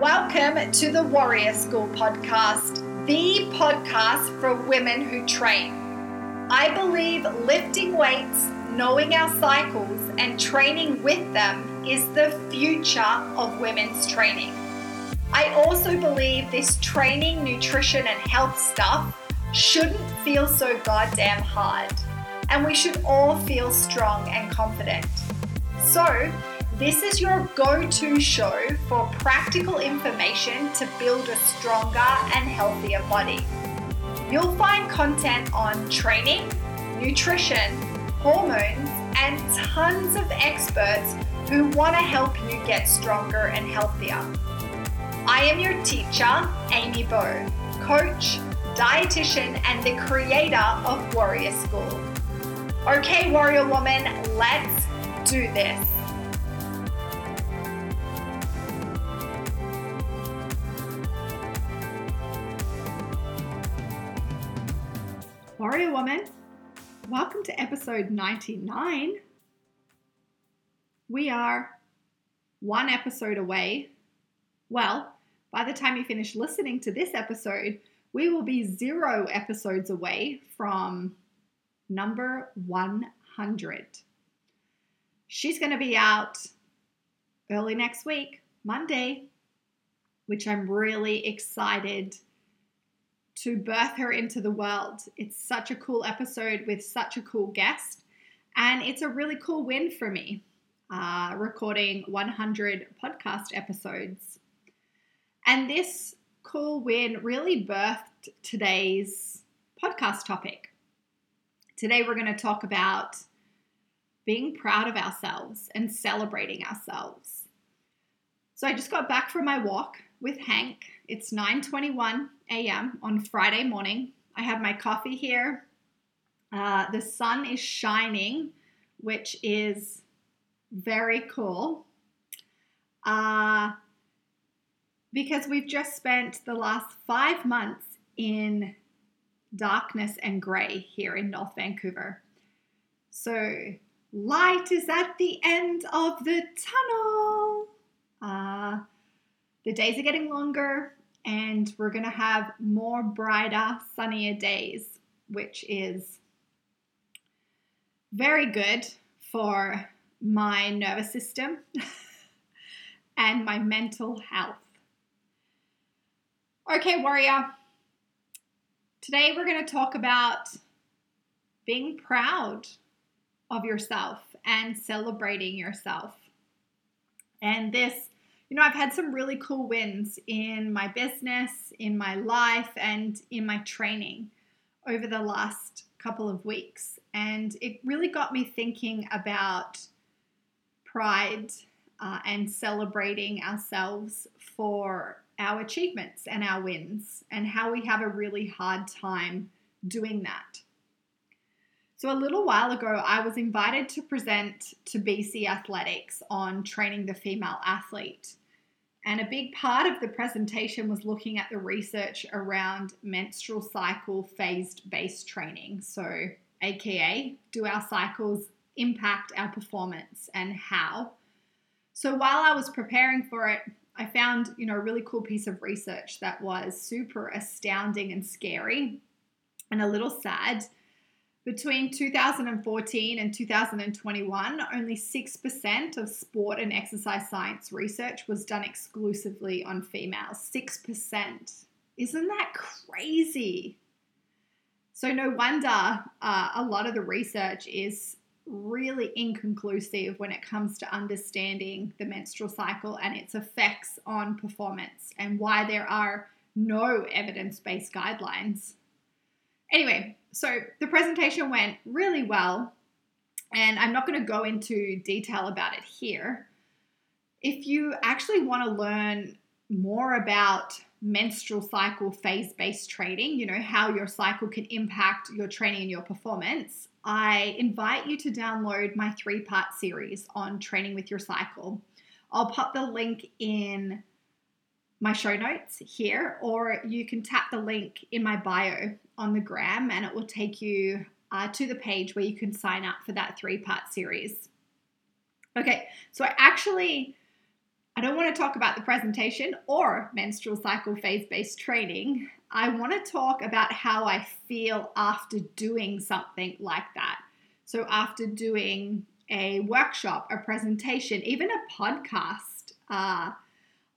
Welcome to the Warrior School podcast, the podcast for women who train. I believe lifting weights, knowing our cycles, and training with them is the future of women's training. I also believe this training, nutrition, and health stuff shouldn't feel so goddamn hard, and we should all feel strong and confident. So, this is your go to show for practical information to build a stronger and healthier body. You'll find content on training, nutrition, hormones, and tons of experts who want to help you get stronger and healthier. I am your teacher, Amy Bow, coach, dietitian, and the creator of Warrior School. Okay, Warrior Woman, let's do this. Warrior Woman, welcome to episode 99. We are one episode away. Well, by the time you finish listening to this episode, we will be zero episodes away from number 100. She's going to be out early next week, Monday, which I'm really excited to birth her into the world. It's such a cool episode with such a cool guest, and it's a really cool win for me, uh, recording 100 podcast episodes. And this cool win really birthed today's podcast topic. Today, we're going to talk about being proud of ourselves and celebrating ourselves. So, I just got back from my walk with Hank. It's 9:21 a.m. on Friday morning. I have my coffee here. Uh, the sun is shining, which is very cool. Uh, because we've just spent the last five months in darkness and gray here in North Vancouver. So, light is at the end of the tunnel. Uh, the days are getting longer, and we're going to have more brighter, sunnier days, which is very good for my nervous system and my mental health. Okay, warrior. Today we're going to talk about being proud of yourself and celebrating yourself. And this you know, I've had some really cool wins in my business, in my life, and in my training over the last couple of weeks. And it really got me thinking about pride uh, and celebrating ourselves for our achievements and our wins, and how we have a really hard time doing that. So, a little while ago, I was invited to present to BC Athletics on training the female athlete. And a big part of the presentation was looking at the research around menstrual cycle phased based training. So, AKA, do our cycles impact our performance and how? So, while I was preparing for it, I found, you know, a really cool piece of research that was super astounding and scary and a little sad between 2014 and 2021, only 6% of sport and exercise science research was done exclusively on females. 6%. Isn't that crazy? So, no wonder uh, a lot of the research is really inconclusive when it comes to understanding the menstrual cycle and its effects on performance and why there are no evidence based guidelines. Anyway, so the presentation went really well, and I'm not going to go into detail about it here. If you actually want to learn more about menstrual cycle phase based training, you know, how your cycle can impact your training and your performance, I invite you to download my three part series on training with your cycle. I'll pop the link in my show notes here, or you can tap the link in my bio on the gram and it will take you uh, to the page where you can sign up for that three part series. Okay, so I actually I don't want to talk about the presentation or menstrual cycle phase based training. I want to talk about how I feel after doing something like that. So, after doing a workshop, a presentation, even a podcast, uh,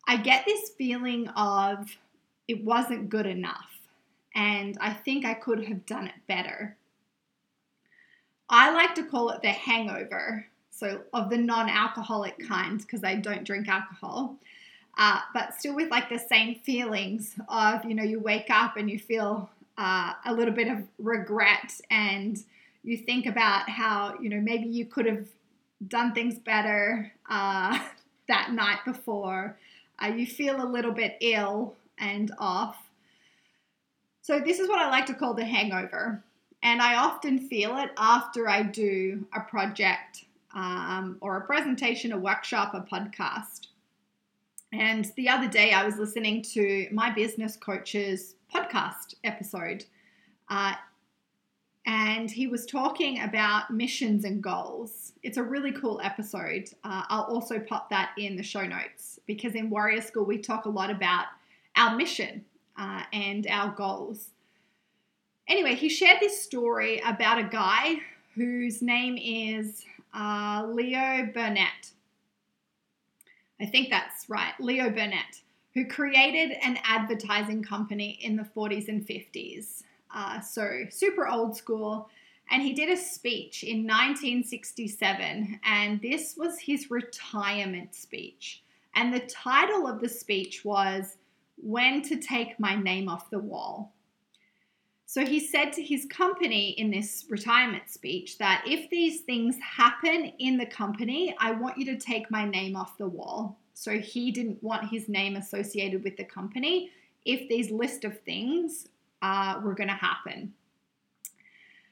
I get this feeling of it wasn't good enough. And I think I could have done it better. I like to call it the hangover, so of the non alcoholic kind, because I don't drink alcohol. Uh, but still with like the same feelings of, you know, you wake up and you feel uh, a little bit of regret and you think about how, you know, maybe you could have done things better uh, that night before. Uh, you feel a little bit ill and off. So, this is what I like to call the hangover. And I often feel it after I do a project um, or a presentation, a workshop, a podcast. And the other day, I was listening to my business coach's podcast episode. Uh, and he was talking about missions and goals. It's a really cool episode. Uh, I'll also pop that in the show notes because in Warrior School, we talk a lot about our mission uh, and our goals. Anyway, he shared this story about a guy whose name is uh, Leo Burnett. I think that's right, Leo Burnett, who created an advertising company in the 40s and 50s. Uh, so, super old school. And he did a speech in 1967, and this was his retirement speech. And the title of the speech was When to Take My Name Off the Wall. So he said to his company in this retirement speech that if these things happen in the company, I want you to take my name off the wall. So he didn't want his name associated with the company if these list of things uh, were going to happen.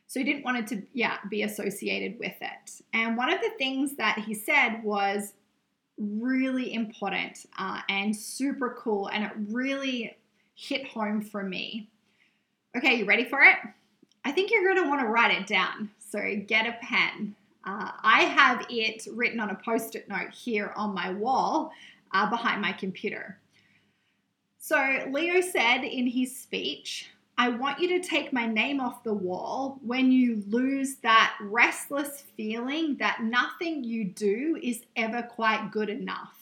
So he didn't want it to, yeah, be associated with it. And one of the things that he said was really important uh, and super cool, and it really hit home for me. Okay, you ready for it? I think you're going to want to write it down. So get a pen. Uh, I have it written on a post it note here on my wall uh, behind my computer. So Leo said in his speech, I want you to take my name off the wall when you lose that restless feeling that nothing you do is ever quite good enough.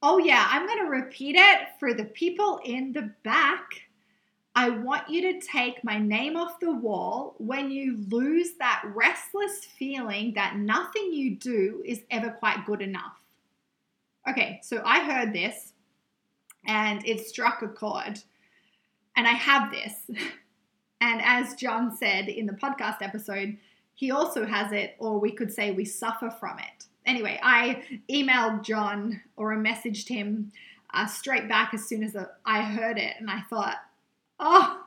Oh, yeah, I'm going to repeat it for the people in the back. I want you to take my name off the wall when you lose that restless feeling that nothing you do is ever quite good enough. Okay, so I heard this and it struck a chord. And I have this. And as John said in the podcast episode, he also has it, or we could say we suffer from it. Anyway, I emailed John or messaged him uh, straight back as soon as I heard it. And I thought, oh,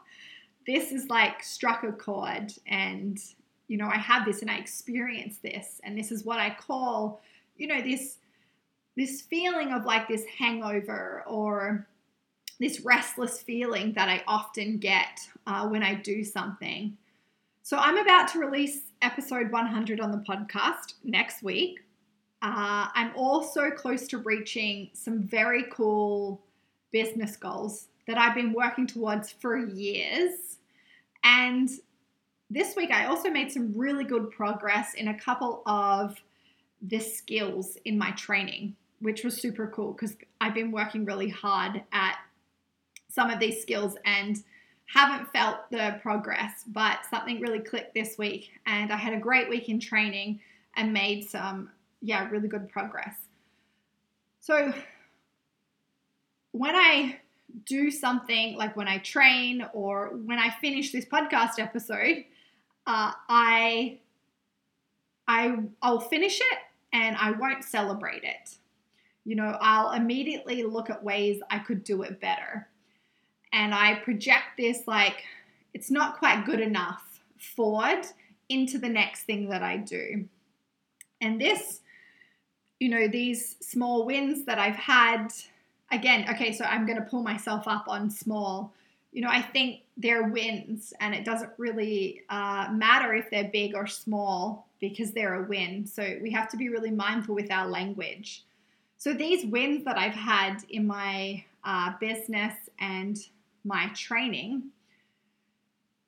this is like struck a chord. And, you know, I have this and I experience this. And this is what I call, you know, this this feeling of like this hangover or this restless feeling that I often get uh, when I do something. So I'm about to release episode 100 on the podcast next week. Uh, I'm also close to reaching some very cool business goals that I've been working towards for years. And this week, I also made some really good progress in a couple of the skills in my training, which was super cool because I've been working really hard at some of these skills and haven't felt the progress, but something really clicked this week. And I had a great week in training and made some, yeah, really good progress. So when I do something like when I train or when I finish this podcast episode, uh, I I I'll finish it and I won't celebrate it. You know, I'll immediately look at ways I could do it better. And I project this like it's not quite good enough forward into the next thing that I do. And this, you know, these small wins that I've had again, okay, so I'm going to pull myself up on small. You know, I think they're wins, and it doesn't really uh, matter if they're big or small because they're a win. So we have to be really mindful with our language. So, these wins that I've had in my uh, business and my training,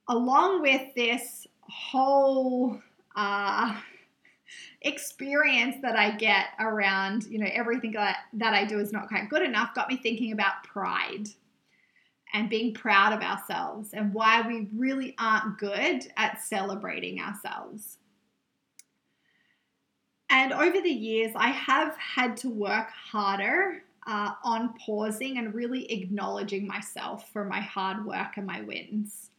along with this whole uh, experience that I get around, you know, everything that, that I do is not quite good enough, got me thinking about pride and being proud of ourselves and why we really aren't good at celebrating ourselves. And over the years, I have had to work harder uh, on pausing and really acknowledging myself for my hard work and my wins.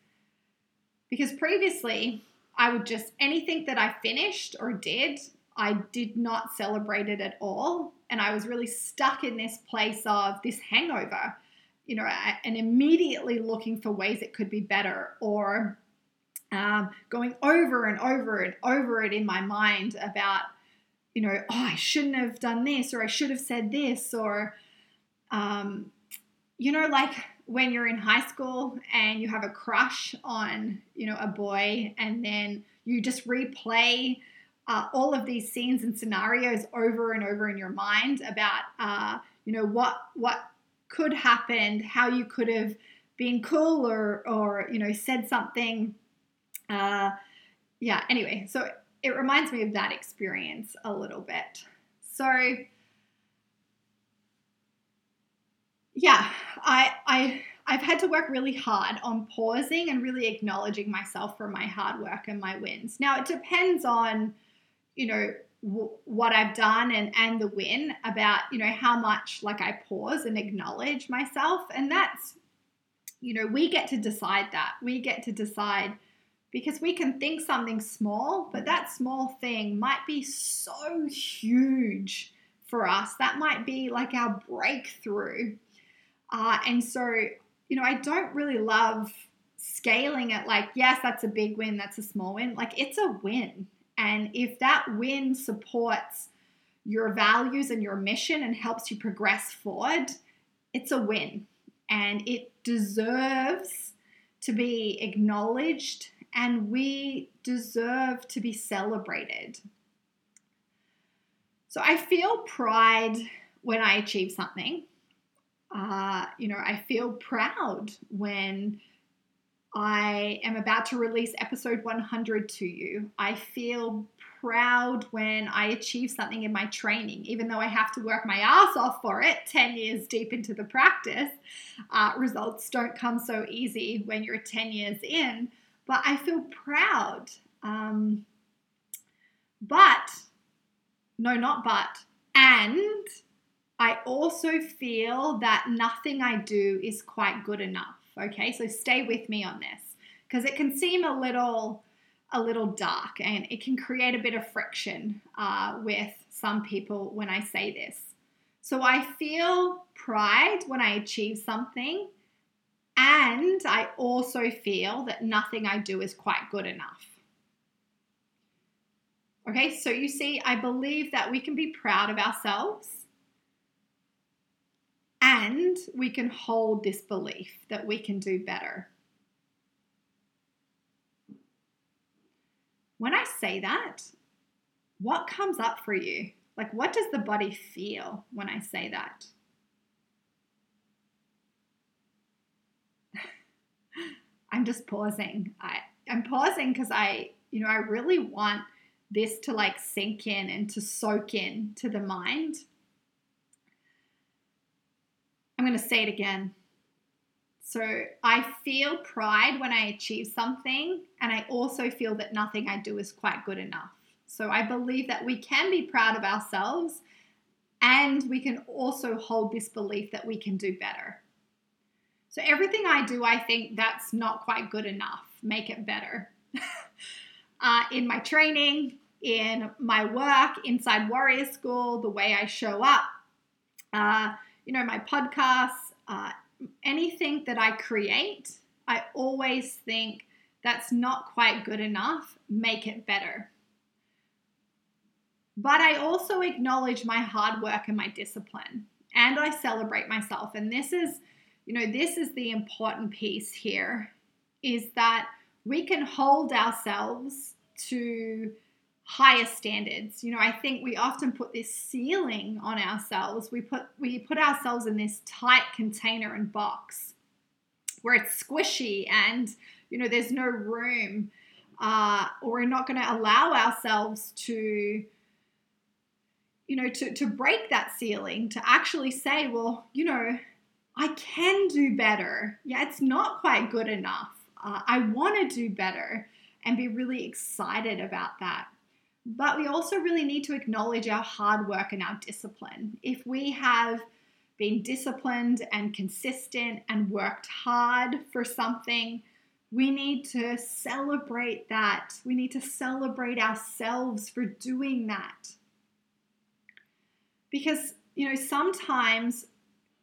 Because previously, I would just, anything that I finished or did, I did not celebrate it at all. And I was really stuck in this place of this hangover, you know, and immediately looking for ways it could be better or um, going over and over and over it in my mind about, you know, oh, I shouldn't have done this or I should have said this or, um, you know, like when you're in high school and you have a crush on, you know, a boy and then you just replay uh, all of these scenes and scenarios over and over in your mind about, uh, you know, what what could happen, how you could have been cool or or you know said something. Uh, yeah. Anyway, so it reminds me of that experience a little bit. So yeah, I I I've had to work really hard on pausing and really acknowledging myself for my hard work and my wins. Now it depends on, you know, w- what I've done and and the win about you know how much like I pause and acknowledge myself, and that's, you know, we get to decide that. We get to decide because we can think something small, but that small thing might be so huge for us. That might be like our breakthrough uh, and so, you know, I don't really love scaling it like, yes, that's a big win, that's a small win. Like, it's a win. And if that win supports your values and your mission and helps you progress forward, it's a win. And it deserves to be acknowledged and we deserve to be celebrated. So I feel pride when I achieve something uh, you know, I feel proud when I am about to release episode 100 to you. I feel proud when I achieve something in my training, even though I have to work my ass off for it 10 years deep into the practice. Uh, results don't come so easy when you're 10 years in, but I feel proud. Um, but, no, not but, and I also feel that nothing I do is quite good enough. Okay, so stay with me on this because it can seem a little a little dark and it can create a bit of friction uh, with some people when I say this. So I feel pride when I achieve something, and I also feel that nothing I do is quite good enough. Okay, so you see, I believe that we can be proud of ourselves and we can hold this belief that we can do better. When I say that, what comes up for you? Like, what does the body feel when I say that? I'm just pausing. I, I'm pausing because I, you know, I really want this to like sink in and to soak in to the mind. I'm going to say it again. So I feel pride when I achieve something, and I also feel that nothing I do is quite good enough. So I believe that we can be proud of ourselves and we can also hold this belief that we can do better. So everything I do, I think that's not quite good enough. Make it better. uh, in my training, in my work, inside Warrior School, the way I show up. Uh, you know, my podcasts, uh, anything that I create, I always think that's not quite good enough, make it better. But I also acknowledge my hard work and my discipline, and I celebrate myself. And this is, you know, this is the important piece here is that we can hold ourselves to higher standards. You know, I think we often put this ceiling on ourselves. We put we put ourselves in this tight container and box where it's squishy and you know there's no room uh, or we're not going to allow ourselves to you know to, to break that ceiling to actually say well you know i can do better yeah it's not quite good enough uh, i want to do better and be really excited about that but we also really need to acknowledge our hard work and our discipline if we have been disciplined and consistent and worked hard for something we need to celebrate that. We need to celebrate ourselves for doing that. Because, you know, sometimes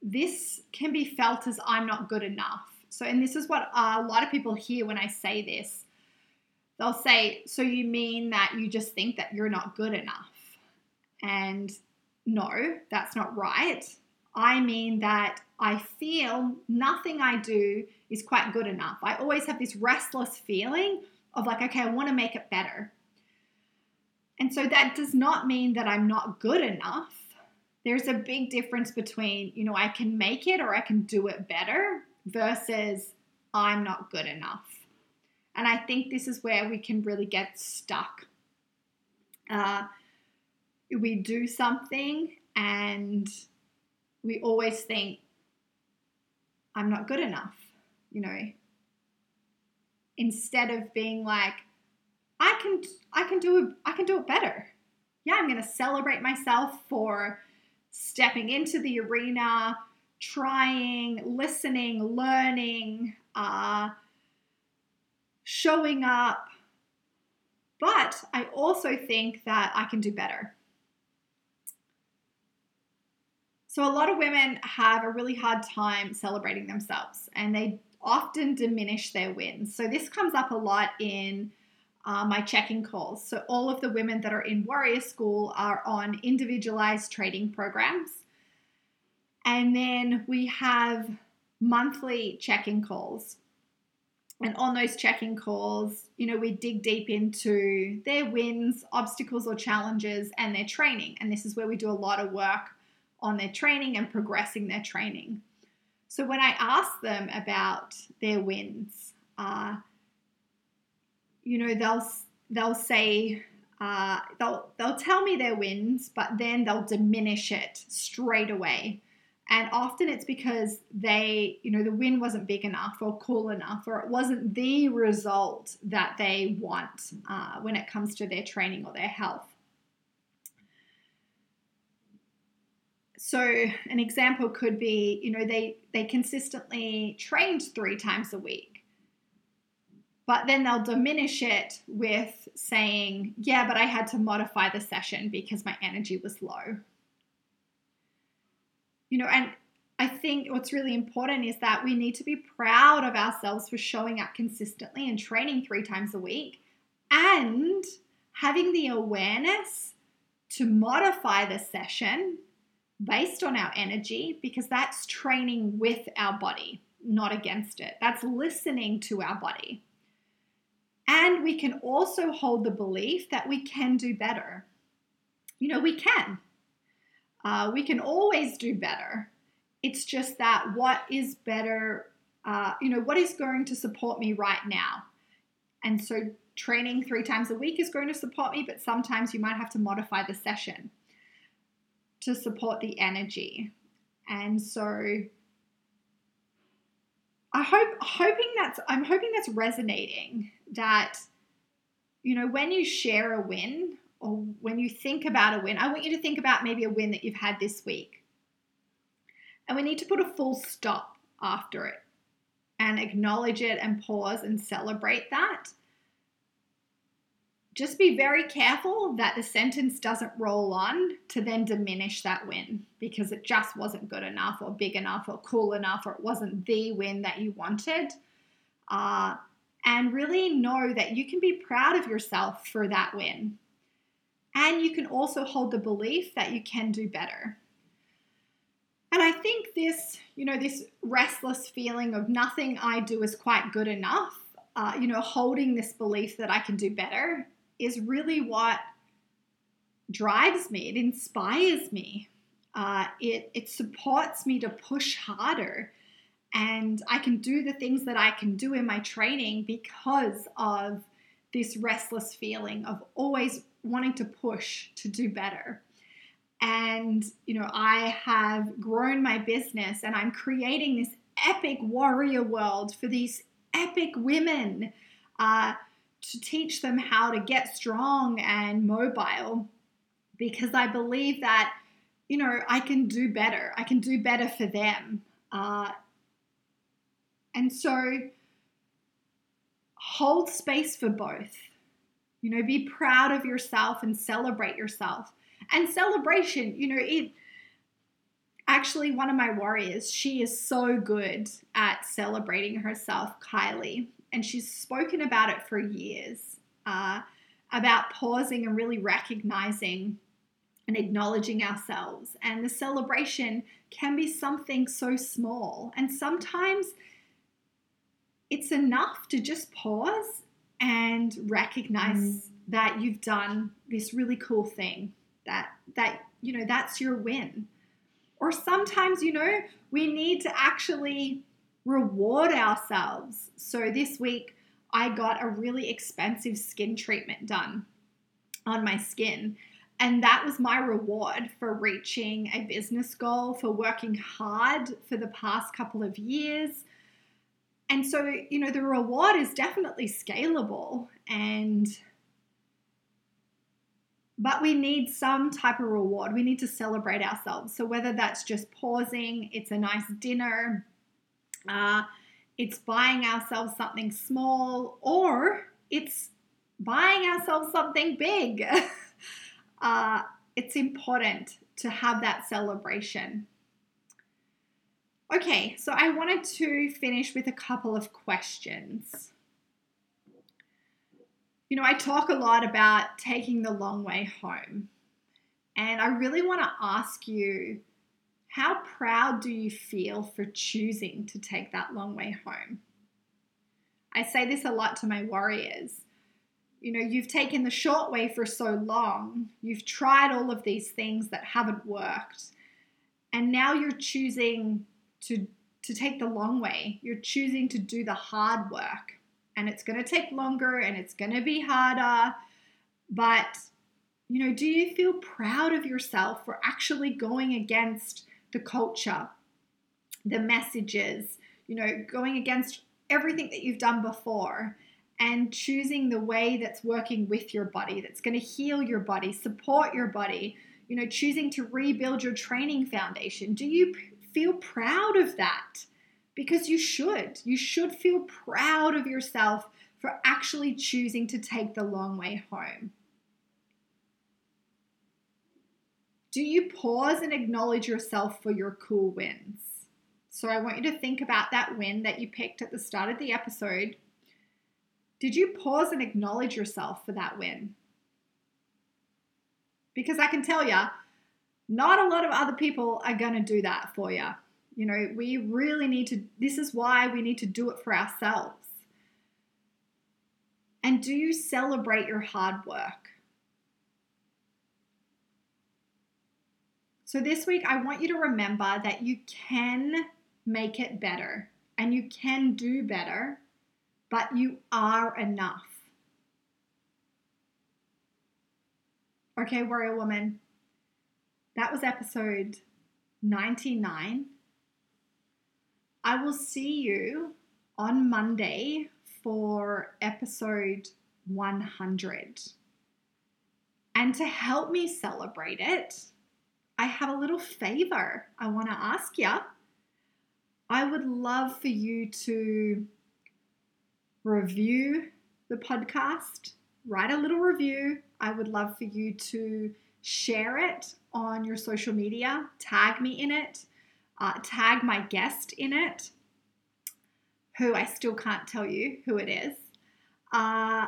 this can be felt as I'm not good enough. So, and this is what a lot of people hear when I say this. They'll say, So you mean that you just think that you're not good enough? And no, that's not right. I mean that I feel nothing I do is quite good enough. I always have this restless feeling of like, okay, I want to make it better. And so that does not mean that I'm not good enough. There's a big difference between, you know, I can make it or I can do it better versus I'm not good enough. And I think this is where we can really get stuck. Uh, we do something and we always think, I'm not good enough, you know. Instead of being like, I can I can do I can do it better. Yeah, I'm gonna celebrate myself for stepping into the arena, trying, listening, learning, uh, showing up. But I also think that I can do better. So, a lot of women have a really hard time celebrating themselves and they often diminish their wins. So, this comes up a lot in uh, my check-in calls. So, all of the women that are in Warrior School are on individualized trading programs. And then we have monthly check in calls. And on those check in calls, you know, we dig deep into their wins, obstacles, or challenges, and their training. And this is where we do a lot of work on their training and progressing their training. So when I ask them about their wins, uh, you know, they'll they'll say uh, they'll they'll tell me their wins, but then they'll diminish it straight away. And often it's because they, you know, the win wasn't big enough or cool enough, or it wasn't the result that they want uh, when it comes to their training or their health. so an example could be you know they they consistently trained three times a week but then they'll diminish it with saying yeah but i had to modify the session because my energy was low you know and i think what's really important is that we need to be proud of ourselves for showing up consistently and training three times a week and having the awareness to modify the session based on our energy because that's training with our body, not against it. That's listening to our body. And we can also hold the belief that we can do better. You know, we can. Uh, we can always do better. It's just that what is better, uh, you know, what is going to support me right now? And so training three times a week is going to support me, but sometimes you might have to modify the session to support the energy. And so I hope hoping that's I'm hoping that's resonating that you know when you share a win or when you think about a win, I want you to think about maybe a win that you've had this week. And we need to put a full stop after it and acknowledge it and pause and celebrate that just be very careful that the sentence doesn't roll on to then diminish that win because it just wasn't good enough or big enough or cool enough or it wasn't the win that you wanted. Uh, and really know that you can be proud of yourself for that win. And you can also hold the belief that you can do better. And I think this, you know, this restless feeling of nothing I do is quite good enough, uh, you know, holding this belief that I can do better is really what drives me, it inspires me, uh, it, it supports me to push harder. And I can do the things that I can do in my training because of this restless feeling of always wanting to push to do better. And, you know, I have grown my business and I'm creating this epic warrior world for these epic women uh, to teach them how to get strong and mobile because I believe that, you know, I can do better. I can do better for them. Uh, and so hold space for both. You know, be proud of yourself and celebrate yourself. And celebration, you know, it actually one of my warriors, she is so good at celebrating herself, Kylie, and she's spoken about it for years. Uh, about pausing and really recognizing and acknowledging ourselves. And the celebration can be something so small. And sometimes it's enough to just pause and recognize mm. that you've done this really cool thing that that you know that's your win or sometimes you know we need to actually reward ourselves so this week i got a really expensive skin treatment done on my skin and that was my reward for reaching a business goal for working hard for the past couple of years and so, you know, the reward is definitely scalable and but we need some type of reward. We need to celebrate ourselves. So whether that's just pausing, it's a nice dinner, uh, it's buying ourselves something small, or it's buying ourselves something big. uh, it's important to have that celebration. Okay, so I wanted to finish with a couple of questions. You know, I talk a lot about taking the long way home, and I really want to ask you how proud do you feel for choosing to take that long way home? I say this a lot to my warriors. You know, you've taken the short way for so long, you've tried all of these things that haven't worked, and now you're choosing to to take the long way. You're choosing to do the hard work. And it's going to take longer and it's going to be harder. But you know, do you feel proud of yourself for actually going against the culture, the messages, you know, going against everything that you've done before and choosing the way that's working with your body, that's going to heal your body, support your body, you know, choosing to rebuild your training foundation? Do you feel proud of that because you should. You should feel proud of yourself for actually choosing to take the long way home. Do you pause and acknowledge yourself for your cool wins? So I want you to think about that win that you picked at the start of the episode. Did you pause and acknowledge yourself for that win? Because I can tell you, not a lot of other people are going to do that for you. You know, we really need to, this is why we need to do it for ourselves. And do you celebrate your hard work? So, this week, I want you to remember that you can make it better and you can do better, but you are enough. Okay, Warrior Woman, that was episode 99. I will see you on Monday for episode 100. And to help me celebrate it, I have a little favor I want to ask you. I would love for you to review the podcast, write a little review. I would love for you to share it on your social media, tag me in it, uh, tag my guest in it, who I still can't tell you who it is. Uh,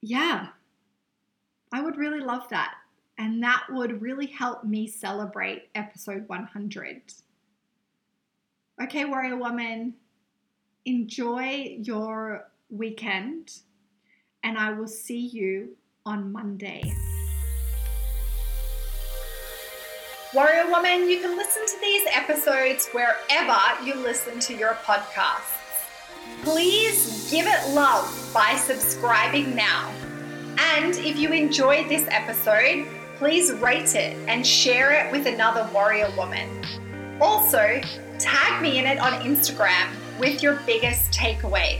yeah, I would really love that and that would really help me celebrate episode 100. Okay, Warrior Woman, enjoy your weekend, and I will see you on Monday. Warrior Woman, you can listen to these episodes wherever you listen to your podcasts. Please give it love by subscribing now. And if you enjoyed this episode, please rate it and share it with another warrior woman. Also, tag me in it on Instagram with your biggest takeaway.